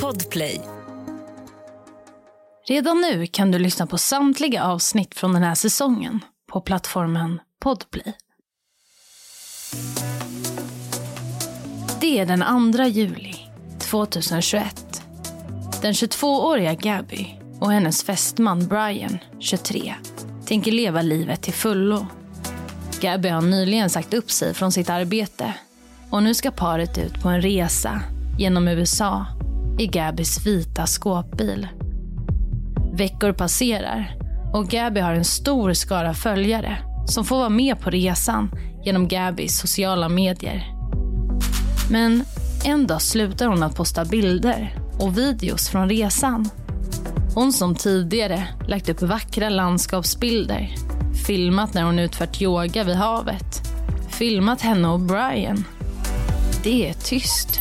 Podplay. Redan nu kan du lyssna på samtliga avsnitt från den här säsongen på plattformen Podplay. Det är den 2 juli 2021. Den 22-åriga Gabby och hennes fästman Brian, 23, tänker leva livet till fullo. Gabby har nyligen sagt upp sig från sitt arbete och nu ska paret ut på en resa genom USA i Gabys vita skåpbil. Veckor passerar och Gabby har en stor skara följare som får vara med på resan genom Gabys sociala medier. Men en dag slutar hon att posta bilder och videos från resan. Hon som tidigare lagt upp vackra landskapsbilder, filmat när hon utfört yoga vid havet, filmat henne och Brian. Det är tyst.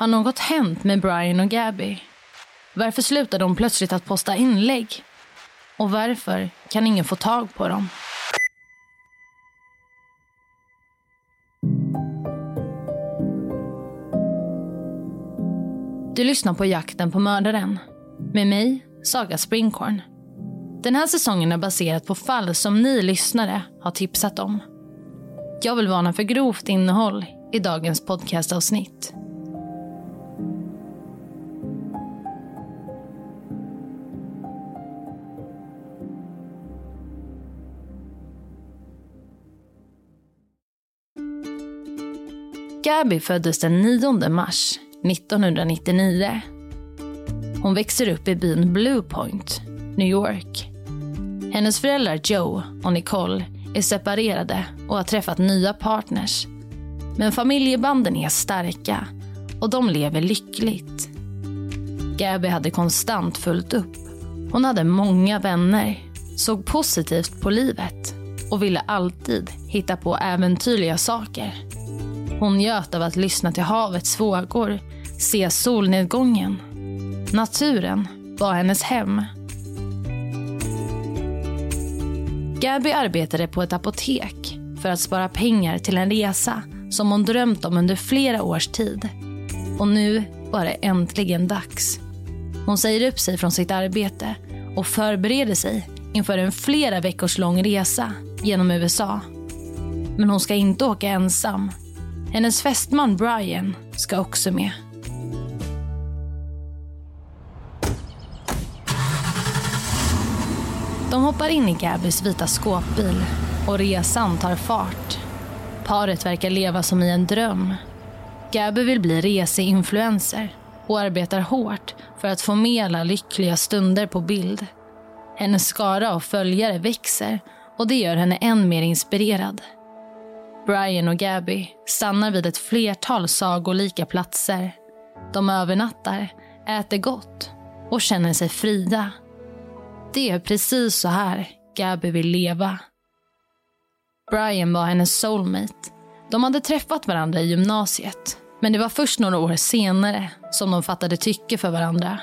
Har något hänt med Brian och Gabby? Varför slutade de plötsligt att posta inlägg? Och varför kan ingen få tag på dem? Du lyssnar på Jakten på mördaren. Med mig, Saga Springhorn. Den här säsongen är baserad på fall som ni lyssnare har tipsat om. Jag vill varna för grovt innehåll i dagens podcastavsnitt. Gabby föddes den 9 mars 1999. Hon växer upp i byn Blue Point, New York. Hennes föräldrar Joe och Nicole är separerade och har träffat nya partners. Men familjebanden är starka och de lever lyckligt. Gabby hade konstant fullt upp. Hon hade många vänner, såg positivt på livet och ville alltid hitta på äventyrliga saker. Hon njöt av att lyssna till havets vågor, se solnedgången. Naturen var hennes hem. Gabby arbetade på ett apotek för att spara pengar till en resa som hon drömt om under flera års tid. Och nu var det äntligen dags. Hon säger upp sig från sitt arbete och förbereder sig inför en flera veckors lång resa genom USA. Men hon ska inte åka ensam hennes fästman Brian ska också med. De hoppar in i Gabbys vita skåpbil och resan tar fart. Paret verkar leva som i en dröm. Gabby vill bli reseinfluencer och arbetar hårt för att få med alla lyckliga stunder på bild. Hennes skara av följare växer och det gör henne än mer inspirerad. Brian och Gabby stannar vid ett flertal sagolika platser. De övernattar, äter gott och känner sig fria. Det är precis så här Gabby vill leva. Brian var hennes soulmate. De hade träffat varandra i gymnasiet. Men det var först några år senare som de fattade tycke för varandra.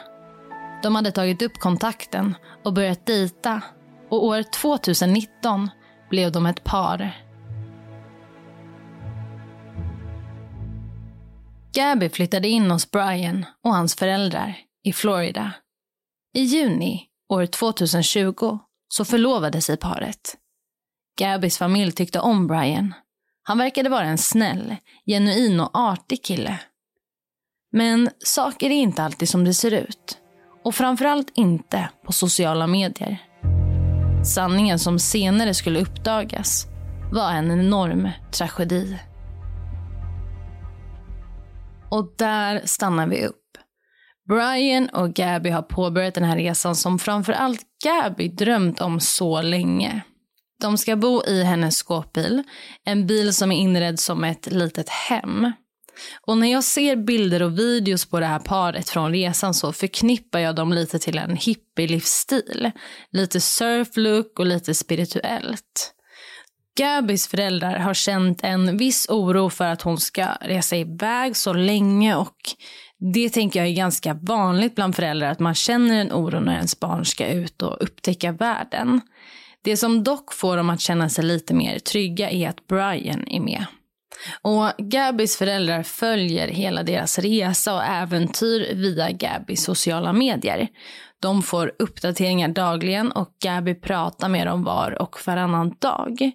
De hade tagit upp kontakten och börjat dejta. Och år 2019 blev de ett par. Gabby flyttade in hos Brian och hans föräldrar i Florida. I juni år 2020 så förlovade sig paret. Gabbys familj tyckte om Brian. Han verkade vara en snäll, genuin och artig kille. Men saker är inte alltid som det ser ut. Och framförallt inte på sociala medier. Sanningen som senare skulle uppdagas var en enorm tragedi. Och där stannar vi upp. Brian och Gabby har påbörjat den här resan som framförallt Gabby drömt om så länge. De ska bo i hennes skåpbil, en bil som är inredd som ett litet hem. Och när jag ser bilder och videos på det här paret från resan så förknippar jag dem lite till en hippie-livsstil. Lite surflook och lite spirituellt. Gabis föräldrar har känt en viss oro för att hon ska resa iväg så länge och det tänker jag är ganska vanligt bland föräldrar att man känner en oro när ens barn ska ut och upptäcka världen. Det som dock får dem att känna sig lite mer trygga är att Brian är med. Och Gabis föräldrar följer hela deras resa och äventyr via Gabis sociala medier. De får uppdateringar dagligen och Gabi pratar med dem var och varannan dag.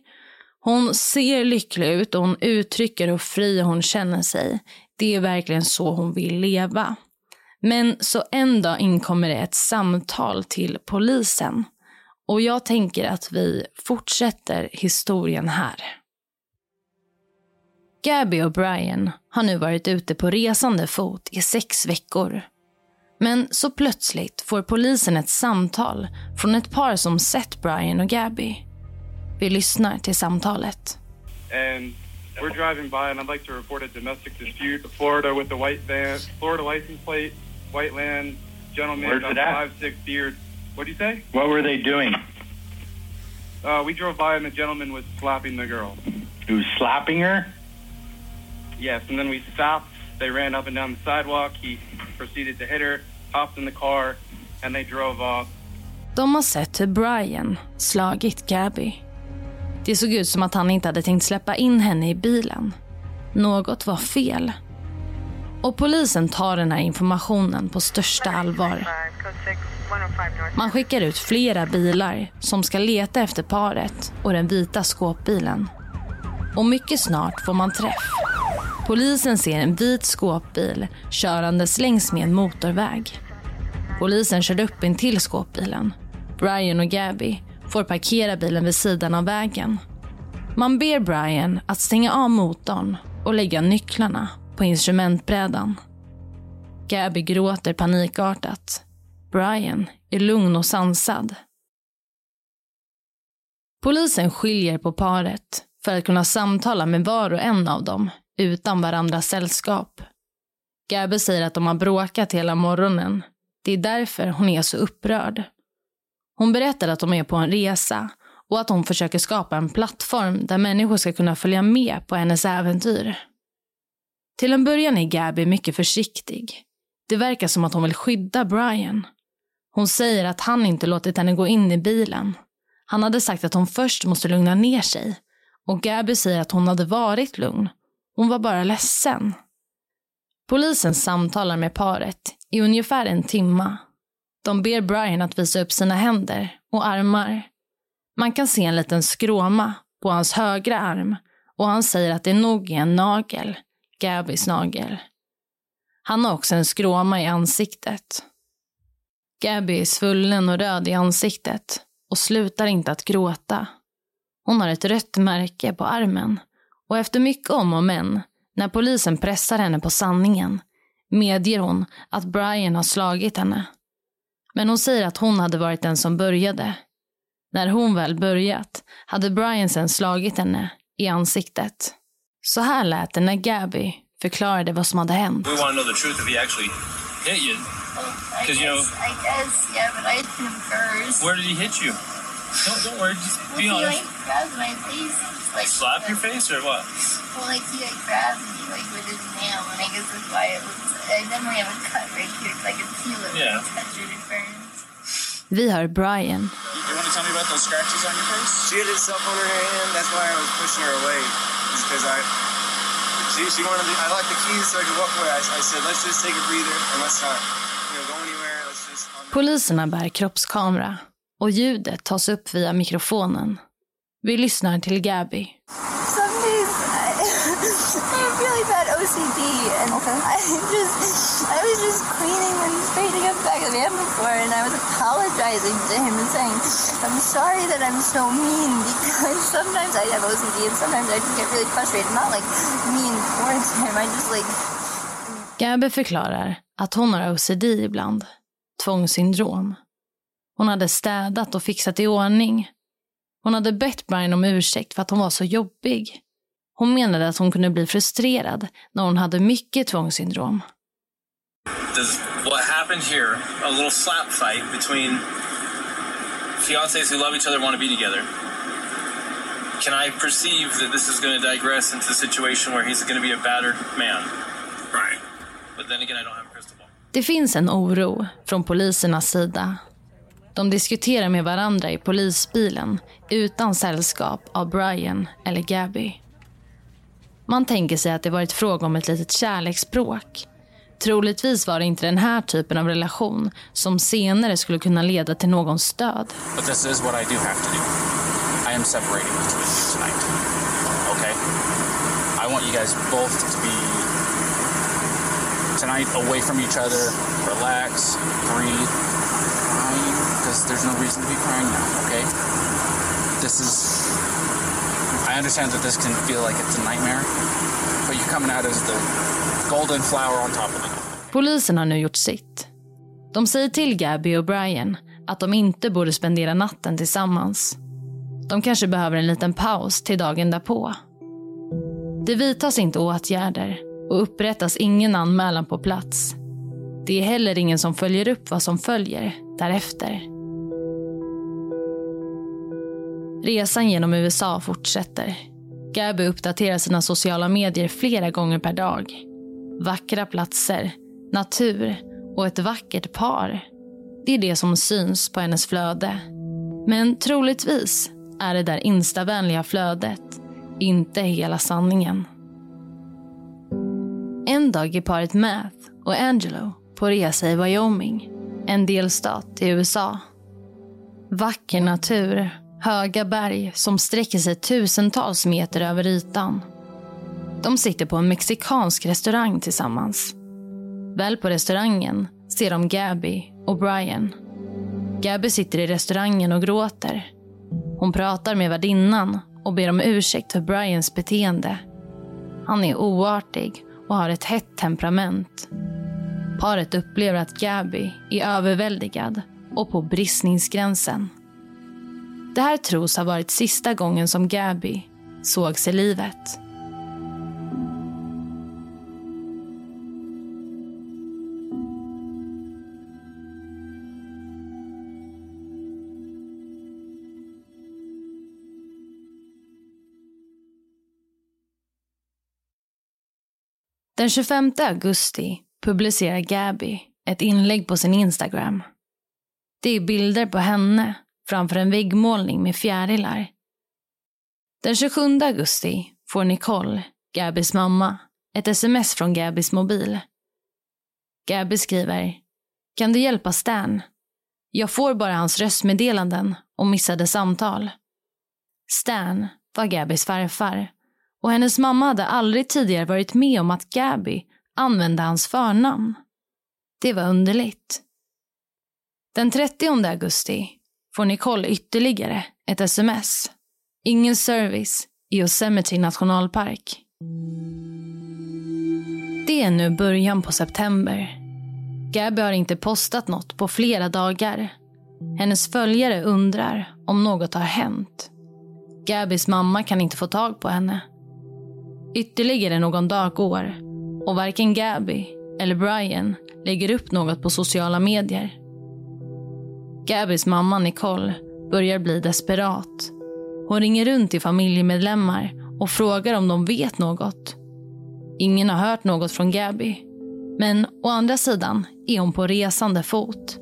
Hon ser lycklig ut och hon uttrycker hur fri hon känner sig. Det är verkligen så hon vill leva. Men så en dag inkommer det ett samtal till polisen. Och jag tänker att vi fortsätter historien här. Gabby och Brian har nu varit ute på resande fot i sex veckor. Men så plötsligt får polisen ett samtal från ett par som sett Brian och Gabby. Vi lyssnar till samtalet. And we're driving by and I'd like to report a domestic dispute. Florida with the white van, Florida license plate, white land, gentleman, Where's five, six beard. What do you say? What were they doing? Uh, we drove by and the gentleman was slapping the girl. He was slapping her? Yes, and then we stopped. They ran up and down the sidewalk. He proceeded to hit her, hopped in the car, and they drove off. De har sett hur Brian slagit Gabby. Det såg ut som att han inte hade tänkt släppa in henne i bilen. Något var fel. Och polisen tar den här informationen på största allvar. Man skickar ut flera bilar som ska leta efter paret och den vita skåpbilen. Och mycket snart får man träff. Polisen ser en vit skåpbil körandes längs med en motorväg. Polisen kör upp in till skåpbilen. Brian och Gabby får parkera bilen vid sidan av vägen. Man ber Brian att stänga av motorn och lägga nycklarna på instrumentbrädan. Gabby gråter panikartat. Brian är lugn och sansad. Polisen skiljer på paret för att kunna samtala med var och en av dem utan varandras sällskap. Gabby säger att de har bråkat hela morgonen. Det är därför hon är så upprörd. Hon berättar att de är på en resa och att hon försöker skapa en plattform där människor ska kunna följa med på hennes äventyr. Till en början är Gabby mycket försiktig. Det verkar som att hon vill skydda Brian. Hon säger att han inte låtit henne gå in i bilen. Han hade sagt att hon först måste lugna ner sig. Och Gabby säger att hon hade varit lugn. Hon var bara ledsen. Polisen samtalar med paret i ungefär en timma. De ber Brian att visa upp sina händer och armar. Man kan se en liten skråma på hans högra arm och han säger att det nog är en nagel, Gabys nagel. Han har också en skråma i ansiktet. Gabby är svullen och röd i ansiktet och slutar inte att gråta. Hon har ett rött märke på armen och efter mycket om och men, när polisen pressar henne på sanningen, medger hon att Brian har slagit henne. Men hon säger att hon hade varit den som började. När hon väl börjat hade Brian sen slagit henne i ansiktet. Så här lät det när Gabby förklarade vad som hade hänt. We want to know the truth if he actually hit you. I 'Cause, you know- guess, I guess, yeah, but I hit him first. Where did he hit you? Don't, don't worry, just well, be he honest. like grabbed my face, like Slap your face or what? Well, like he like grabbed me like with his nail, and I guess that's why it was. Vi hör Brian. You want to tell me about those scratches on your face? She had his cell phone in her hand. That's why I was pushing her away. Just because I, she, she wanted. To, I locked the keys so I could walk away. I, I said, let's just take a breather and let's not, you know, go anywhere. Let's just. Poliserna bär kroppskamera och ljudet tas upp via mikrofonen. Vi lyssnar till Gabby. Some days I, I have really bad OCD, and I just I was just cleaning and painting up back of the van before, and I was apologizing to him and saying, "I'm sorry that I'm so mean because sometimes I have OCD and sometimes I just get really frustrated. I'm Not like mean towards him. I just like Gabby förklarar att hon har OCD ibland, tvångssyndrom. Hon hade städat och fixat i ordning. Hon hade bett Brian om ursäkt för att hon var så jobbig. Hon menade att hon kunde bli frustrerad när hon hade mycket tvångssyndrom. Does what happened here, a little slap fight between fiancés who love each other want to be together? Can I perceive that this is going to digress into a situation where he's going to be a battered man? Right. But then again, I don't have a crystal ball. Det finns en oro från polisernas sida. De diskuterar med varandra i polisbilen utan sällskap av Brian eller Gabby. Man tänker sig att det varit fråga om ett litet kärleksbråk. Troligtvis var det inte den här typen av relation som senare skulle kunna leda till någons död. But this is what I do have to do. I am separating the two of you tonight. Okay? I want you guys both to be tonight away from each other, relax, breathe, crying, because there's no reason to be crying now, okay? This is. I understand that this can feel like it's a nightmare, but you're coming out as the golden flower on top of it. Polisen har nu gjort sitt. De säger till Gabby och Brian att de inte borde spendera natten tillsammans. De kanske behöver en liten paus till dagen därpå. Det vidtas inte åtgärder och upprättas ingen anmälan på plats. Det är heller ingen som följer upp vad som följer därefter. Resan genom USA fortsätter. Gabby uppdaterar sina sociala medier flera gånger per dag. Vackra platser, natur och ett vackert par. Det är det som syns på hennes flöde. Men troligtvis är det där instavänliga flödet inte hela sanningen. En dag är paret Math och Angelo på resa i Wyoming, en delstat i USA. Vacker natur, höga berg som sträcker sig tusentals meter över ytan. De sitter på en mexikansk restaurang tillsammans. Väl på restaurangen ser de Gabby och Brian. Gabby sitter i restaurangen och gråter. Hon pratar med värdinnan och ber om ursäkt för Brians beteende. Han är oartig och har ett hett temperament. Paret upplever att Gabby är överväldigad och på bristningsgränsen. Det här tros ha varit sista gången som Gabby sågs i livet. Den 25 augusti publicerar Gabby ett inlägg på sin Instagram. Det är bilder på henne framför en väggmålning med fjärilar. Den 27 augusti får Nicole, Gabis mamma, ett sms från Gabis mobil. Gabi skriver Kan du hjälpa Stan? Jag får bara hans röstmeddelanden och missade samtal. Stan var Gabis farfar och hennes mamma hade aldrig tidigare varit med om att Gabi använde hans förnamn. Det var underligt. Den 30 augusti får Nicole ytterligare ett sms. Ingen service i Yosemite nationalpark. Det är nu början på september. Gabby har inte postat något på flera dagar. Hennes följare undrar om något har hänt. Gabbys mamma kan inte få tag på henne. Ytterligare någon dag går och varken Gabby eller Brian lägger upp något på sociala medier. Gabys mamma Nicole börjar bli desperat. Hon ringer runt till familjemedlemmar och frågar om de vet något. Ingen har hört något från Gabby. Men å andra sidan är hon på resande fot.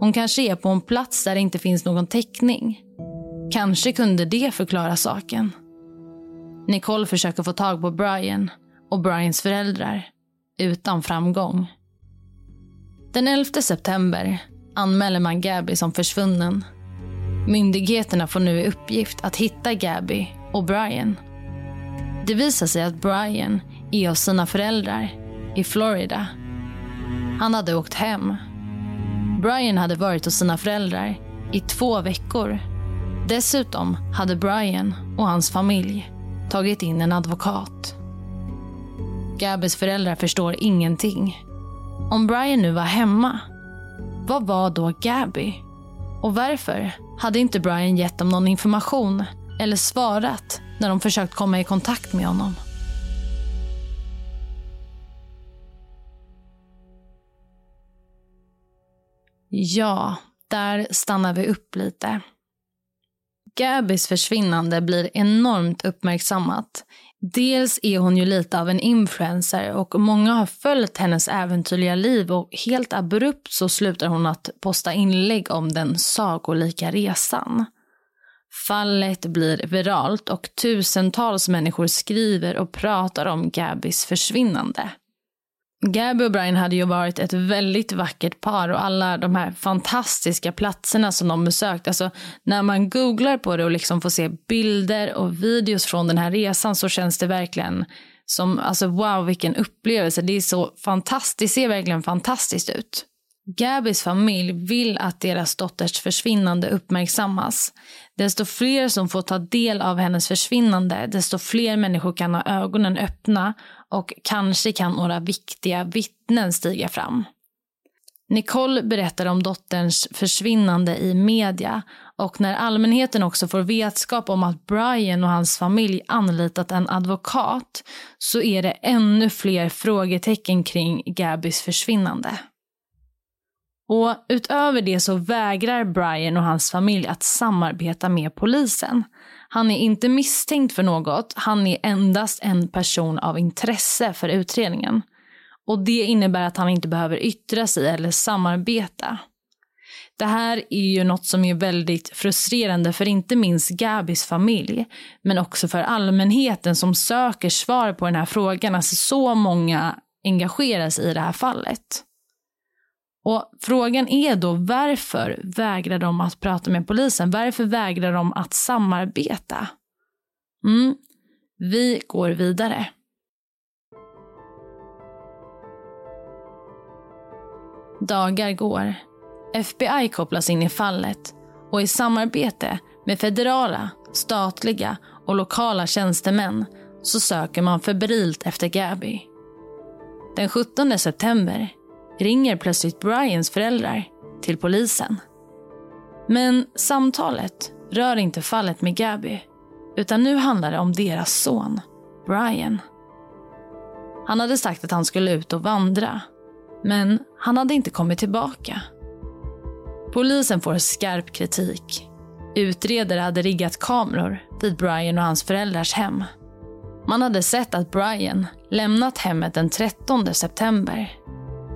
Hon kanske är på en plats där det inte finns någon täckning. Kanske kunde det förklara saken. Nicole försöker få tag på Brian och Brians föräldrar, utan framgång. Den 11 september anmäler man Gabby som försvunnen. Myndigheterna får nu i uppgift att hitta Gabby och Brian. Det visar sig att Brian är hos sina föräldrar i Florida. Han hade åkt hem. Brian hade varit hos sina föräldrar i två veckor. Dessutom hade Brian och hans familj tagit in en advokat. Gabbys föräldrar förstår ingenting. Om Brian nu var hemma, vad var då Gabby? Och varför hade inte Brian gett dem någon information eller svarat när de försökt komma i kontakt med honom? Ja, där stannar vi upp lite. Gabys försvinnande blir enormt uppmärksammat. Dels är hon ju lite av en influencer och många har följt hennes äventyrliga liv och helt abrupt så slutar hon att posta inlägg om den sagolika resan. Fallet blir viralt och tusentals människor skriver och pratar om Gabis försvinnande. Gabby och Brian hade ju varit ett väldigt vackert par och alla de här fantastiska platserna som de besökt. Alltså, när man googlar på det och liksom får se bilder och videos från den här resan så känns det verkligen som, alltså wow vilken upplevelse. Det är så fantastiskt, det ser verkligen fantastiskt ut. Gabys familj vill att deras dotters försvinnande uppmärksammas. Desto fler som får ta del av hennes försvinnande, desto fler människor kan ha ögonen öppna och kanske kan några viktiga vittnen stiga fram. Nicole berättar om dotterns försvinnande i media och när allmänheten också får vetskap om att Brian och hans familj anlitat en advokat så är det ännu fler frågetecken kring Gabys försvinnande. Och utöver det så vägrar Brian och hans familj att samarbeta med polisen. Han är inte misstänkt för något, han är endast en person av intresse för utredningen. Och det innebär att han inte behöver yttra sig eller samarbeta. Det här är ju något som är väldigt frustrerande för inte minst Gabis familj, men också för allmänheten som söker svar på den här frågan. Alltså så många engageras i det här fallet. Och frågan är då varför vägrar de att prata med polisen? Varför vägrar de att samarbeta? Mm, vi går vidare. Dagar går. FBI kopplas in i fallet och i samarbete med federala, statliga och lokala tjänstemän så söker man febrilt efter Gabby. Den 17 september ringer plötsligt Brians föräldrar till polisen. Men samtalet rör inte fallet med Gabby utan nu handlar det om deras son, Brian. Han hade sagt att han skulle ut och vandra men han hade inte kommit tillbaka. Polisen får skarp kritik. Utredare hade riggat kameror vid Brian och hans föräldrars hem. Man hade sett att Brian lämnat hemmet den 13 september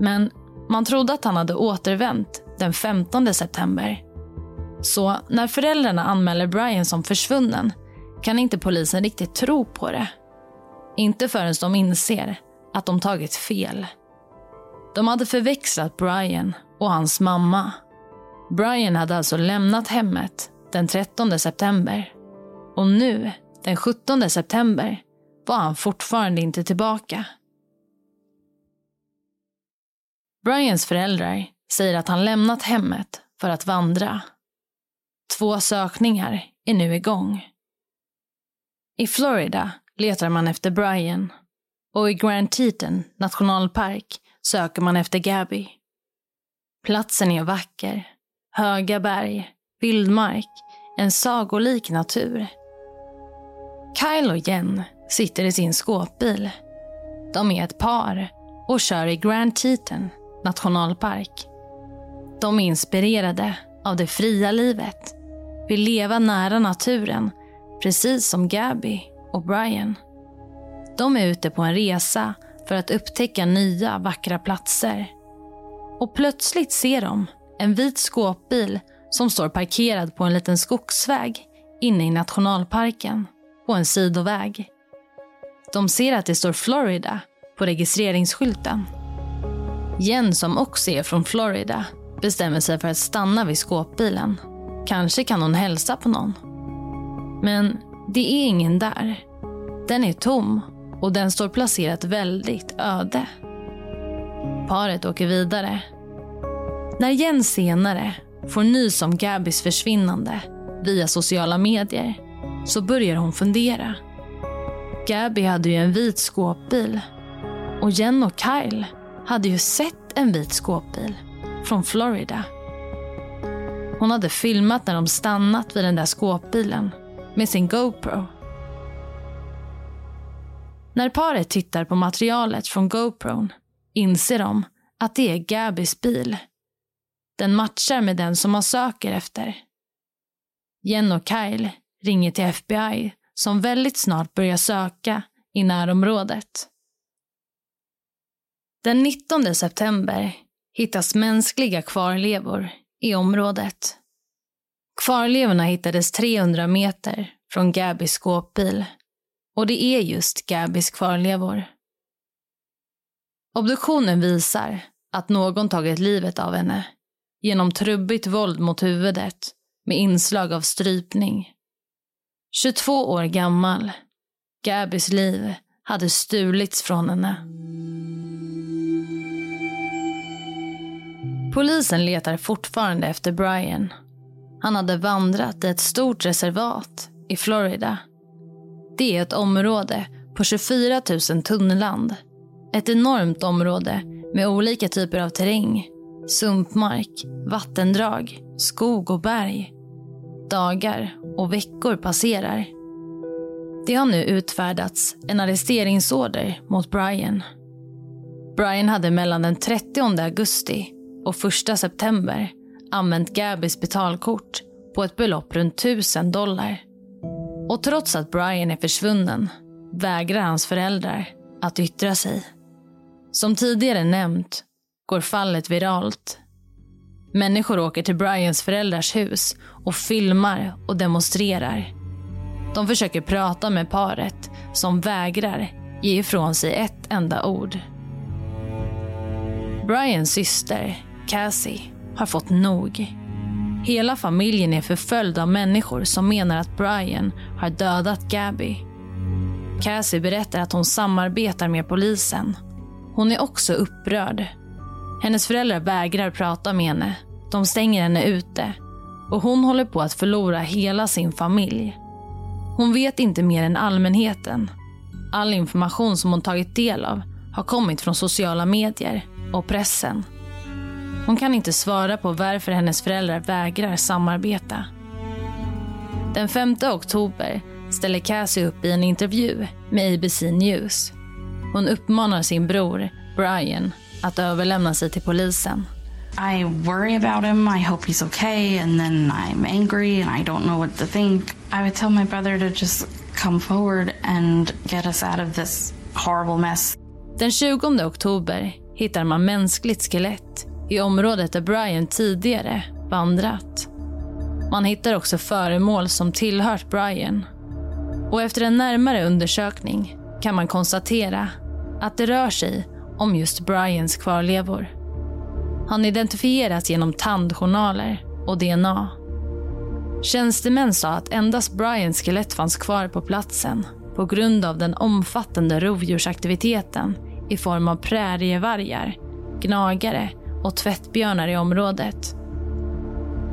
men man trodde att han hade återvänt den 15 september. Så när föräldrarna anmäler Brian som försvunnen kan inte polisen riktigt tro på det. Inte förrän de inser att de tagit fel. De hade förväxlat Brian och hans mamma. Brian hade alltså lämnat hemmet den 13 september. Och nu, den 17 september, var han fortfarande inte tillbaka. Brians föräldrar säger att han lämnat hemmet för att vandra. Två sökningar är nu igång. I Florida letar man efter Brian och i Grand Teton nationalpark söker man efter Gabby. Platsen är vacker. Höga berg, vildmark, en sagolik natur. Kyle och Jen sitter i sin skåpbil. De är ett par och kör i Grand Teton nationalpark. De är inspirerade av det fria livet, vill leva nära naturen, precis som Gabby och Brian. De är ute på en resa för att upptäcka nya vackra platser. Och plötsligt ser de en vit skåpbil som står parkerad på en liten skogsväg inne i nationalparken, på en sidoväg. De ser att det står Florida på registreringsskylten. Jen, som också är från Florida, bestämmer sig för att stanna vid skåpbilen. Kanske kan hon hälsa på någon. Men det är ingen där. Den är tom och den står placerat väldigt öde. Paret åker vidare. När Jen senare får nys om Gabis försvinnande via sociala medier så börjar hon fundera. Gabby hade ju en vit skåpbil och Jen och Kyle hade ju sett en vit skåpbil från Florida. Hon hade filmat när de stannat vid den där skåpbilen med sin GoPro. När paret tittar på materialet från GoPron inser de att det är Gabys bil. Den matchar med den som man söker efter. Jen och Kyle ringer till FBI som väldigt snart börjar söka i närområdet. Den 19 september hittas mänskliga kvarlevor i området. Kvarlevorna hittades 300 meter från Gabis skåpbil. Och det är just Gabis kvarlevor. Obduktionen visar att någon tagit livet av henne genom trubbigt våld mot huvudet med inslag av strypning. 22 år gammal. Gabis liv hade stulits från henne. Polisen letar fortfarande efter Brian. Han hade vandrat i ett stort reservat i Florida. Det är ett område på 24 000 tunnland. Ett enormt område med olika typer av terräng. Sumpmark, vattendrag, skog och berg. Dagar och veckor passerar. Det har nu utfärdats en arresteringsorder mot Brian. Brian hade mellan den 30 augusti och 1 september använt Gabys betalkort på ett belopp runt 1000 dollar. Och trots att Brian är försvunnen vägrar hans föräldrar att yttra sig. Som tidigare nämnt går fallet viralt. Människor åker till Brians föräldrars hus och filmar och demonstrerar. De försöker prata med paret som vägrar ge ifrån sig ett enda ord. Brians syster, Cassie, har fått nog. Hela familjen är förföljd av människor som menar att Brian har dödat Gabby. Cassie berättar att hon samarbetar med polisen. Hon är också upprörd. Hennes föräldrar vägrar prata med henne. De stänger henne ute. Och hon håller på att förlora hela sin familj. Hon vet inte mer än allmänheten. All information som hon tagit del av har kommit från sociala medier och pressen. Hon kan inte svara på varför hennes föräldrar vägrar samarbeta. Den 5 oktober ställer Cassie upp i en intervju med ABC News. Hon uppmanar sin bror, Brian, att överlämna sig till polisen. I worry about him. I hope he's okay. And then I'm angry and I don't know what to think. I would tell my brother to just come forward and get us out of this horrible mess. Den 20 oktober hittar man mänskligt skelett i området där Brian tidigare vandrat. Man hittar också föremål som tillhört Brian. Och efter en närmare undersökning kan man konstatera att det rör sig om just Brians kvarlevor. Han identifieras genom tandjournaler och DNA. Tjänstemän sa att endast Brians skelett fanns kvar på platsen på grund av den omfattande rovdjursaktiviteten i form av prärievargar, gnagare och tvättbjörnar i området.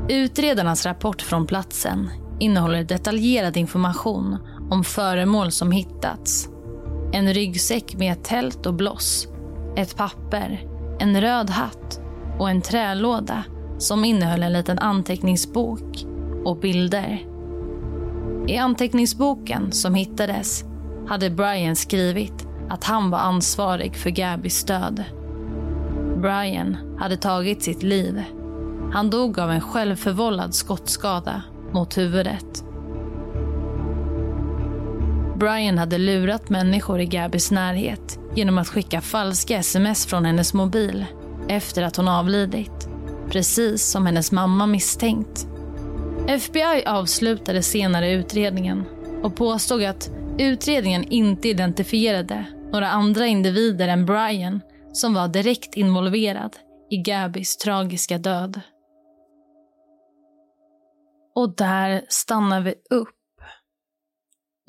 Utredarnas rapport från platsen innehåller detaljerad information om föremål som hittats. En ryggsäck med ett tält och bloss, ett papper, en röd hatt och en trälåda som innehöll en liten anteckningsbok och bilder. I anteckningsboken som hittades hade Brian skrivit att han var ansvarig för Gabys död. Brian hade tagit sitt liv. Han dog av en självförvållad skottskada mot huvudet. Brian hade lurat människor i Gabys närhet genom att skicka falska sms från hennes mobil efter att hon avlidit. Precis som hennes mamma misstänkt. FBI avslutade senare utredningen och påstod att utredningen inte identifierade några andra individer än Brian som var direkt involverad i Gabis tragiska död. Och där stannar vi upp.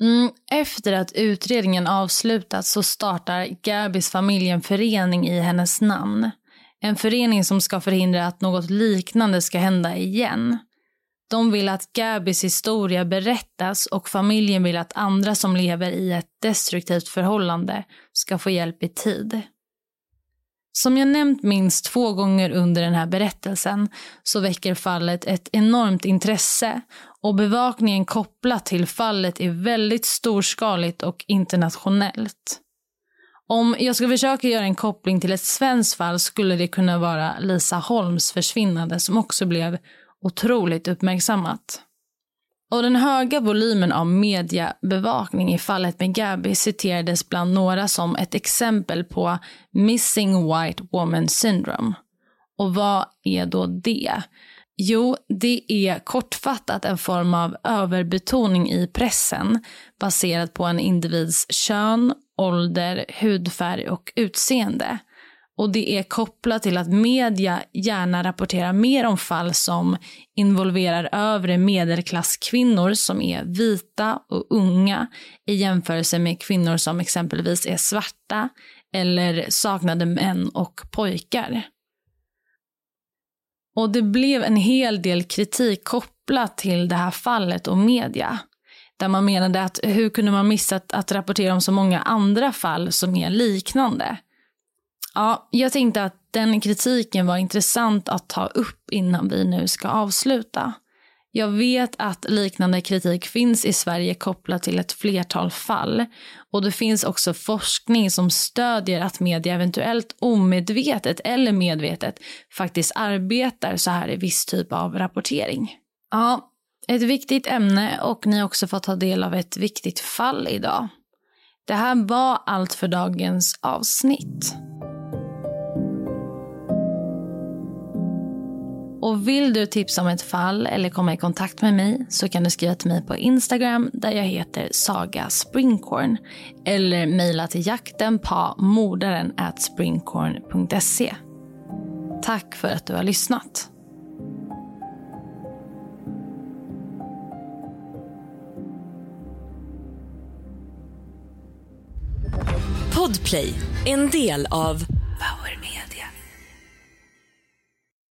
Mm, efter att utredningen avslutats så startar Gabis familj en förening i hennes namn. En förening som ska förhindra att något liknande ska hända igen. De vill att Gabis historia berättas och familjen vill att andra som lever i ett destruktivt förhållande ska få hjälp i tid. Som jag nämnt minst två gånger under den här berättelsen så väcker fallet ett enormt intresse och bevakningen kopplat till fallet är väldigt storskaligt och internationellt. Om jag ska försöka göra en koppling till ett svenskt fall skulle det kunna vara Lisa Holms försvinnande som också blev otroligt uppmärksammat. Och den höga volymen av mediebevakning i fallet med Gabby citerades bland några som ett exempel på Missing White Woman Syndrome. Och vad är då det? Jo, det är kortfattat en form av överbetoning i pressen baserat på en individs kön, ålder, hudfärg och utseende. Och det är kopplat till att media gärna rapporterar mer om fall som involverar övre medelklasskvinnor som är vita och unga i jämförelse med kvinnor som exempelvis är svarta eller saknade män och pojkar. Och det blev en hel del kritik kopplat till det här fallet och media. Där man menade att hur kunde man missa att, att rapportera om så många andra fall som är liknande? Ja, jag tänkte att den kritiken var intressant att ta upp innan vi nu ska avsluta. Jag vet att liknande kritik finns i Sverige kopplat till ett flertal fall. Och det finns också forskning som stödjer att media eventuellt omedvetet eller medvetet faktiskt arbetar så här i viss typ av rapportering. Ja, ett viktigt ämne och ni har också fått ta del av ett viktigt fall idag. Det här var allt för dagens avsnitt. Och vill du tipsa om ett fall eller komma i kontakt med mig så kan du skriva till mig på Instagram där jag heter Saga Springcorn eller mejla till jakten på mordaren at springcorn.se. Tack för att du har lyssnat. Podplay, en del av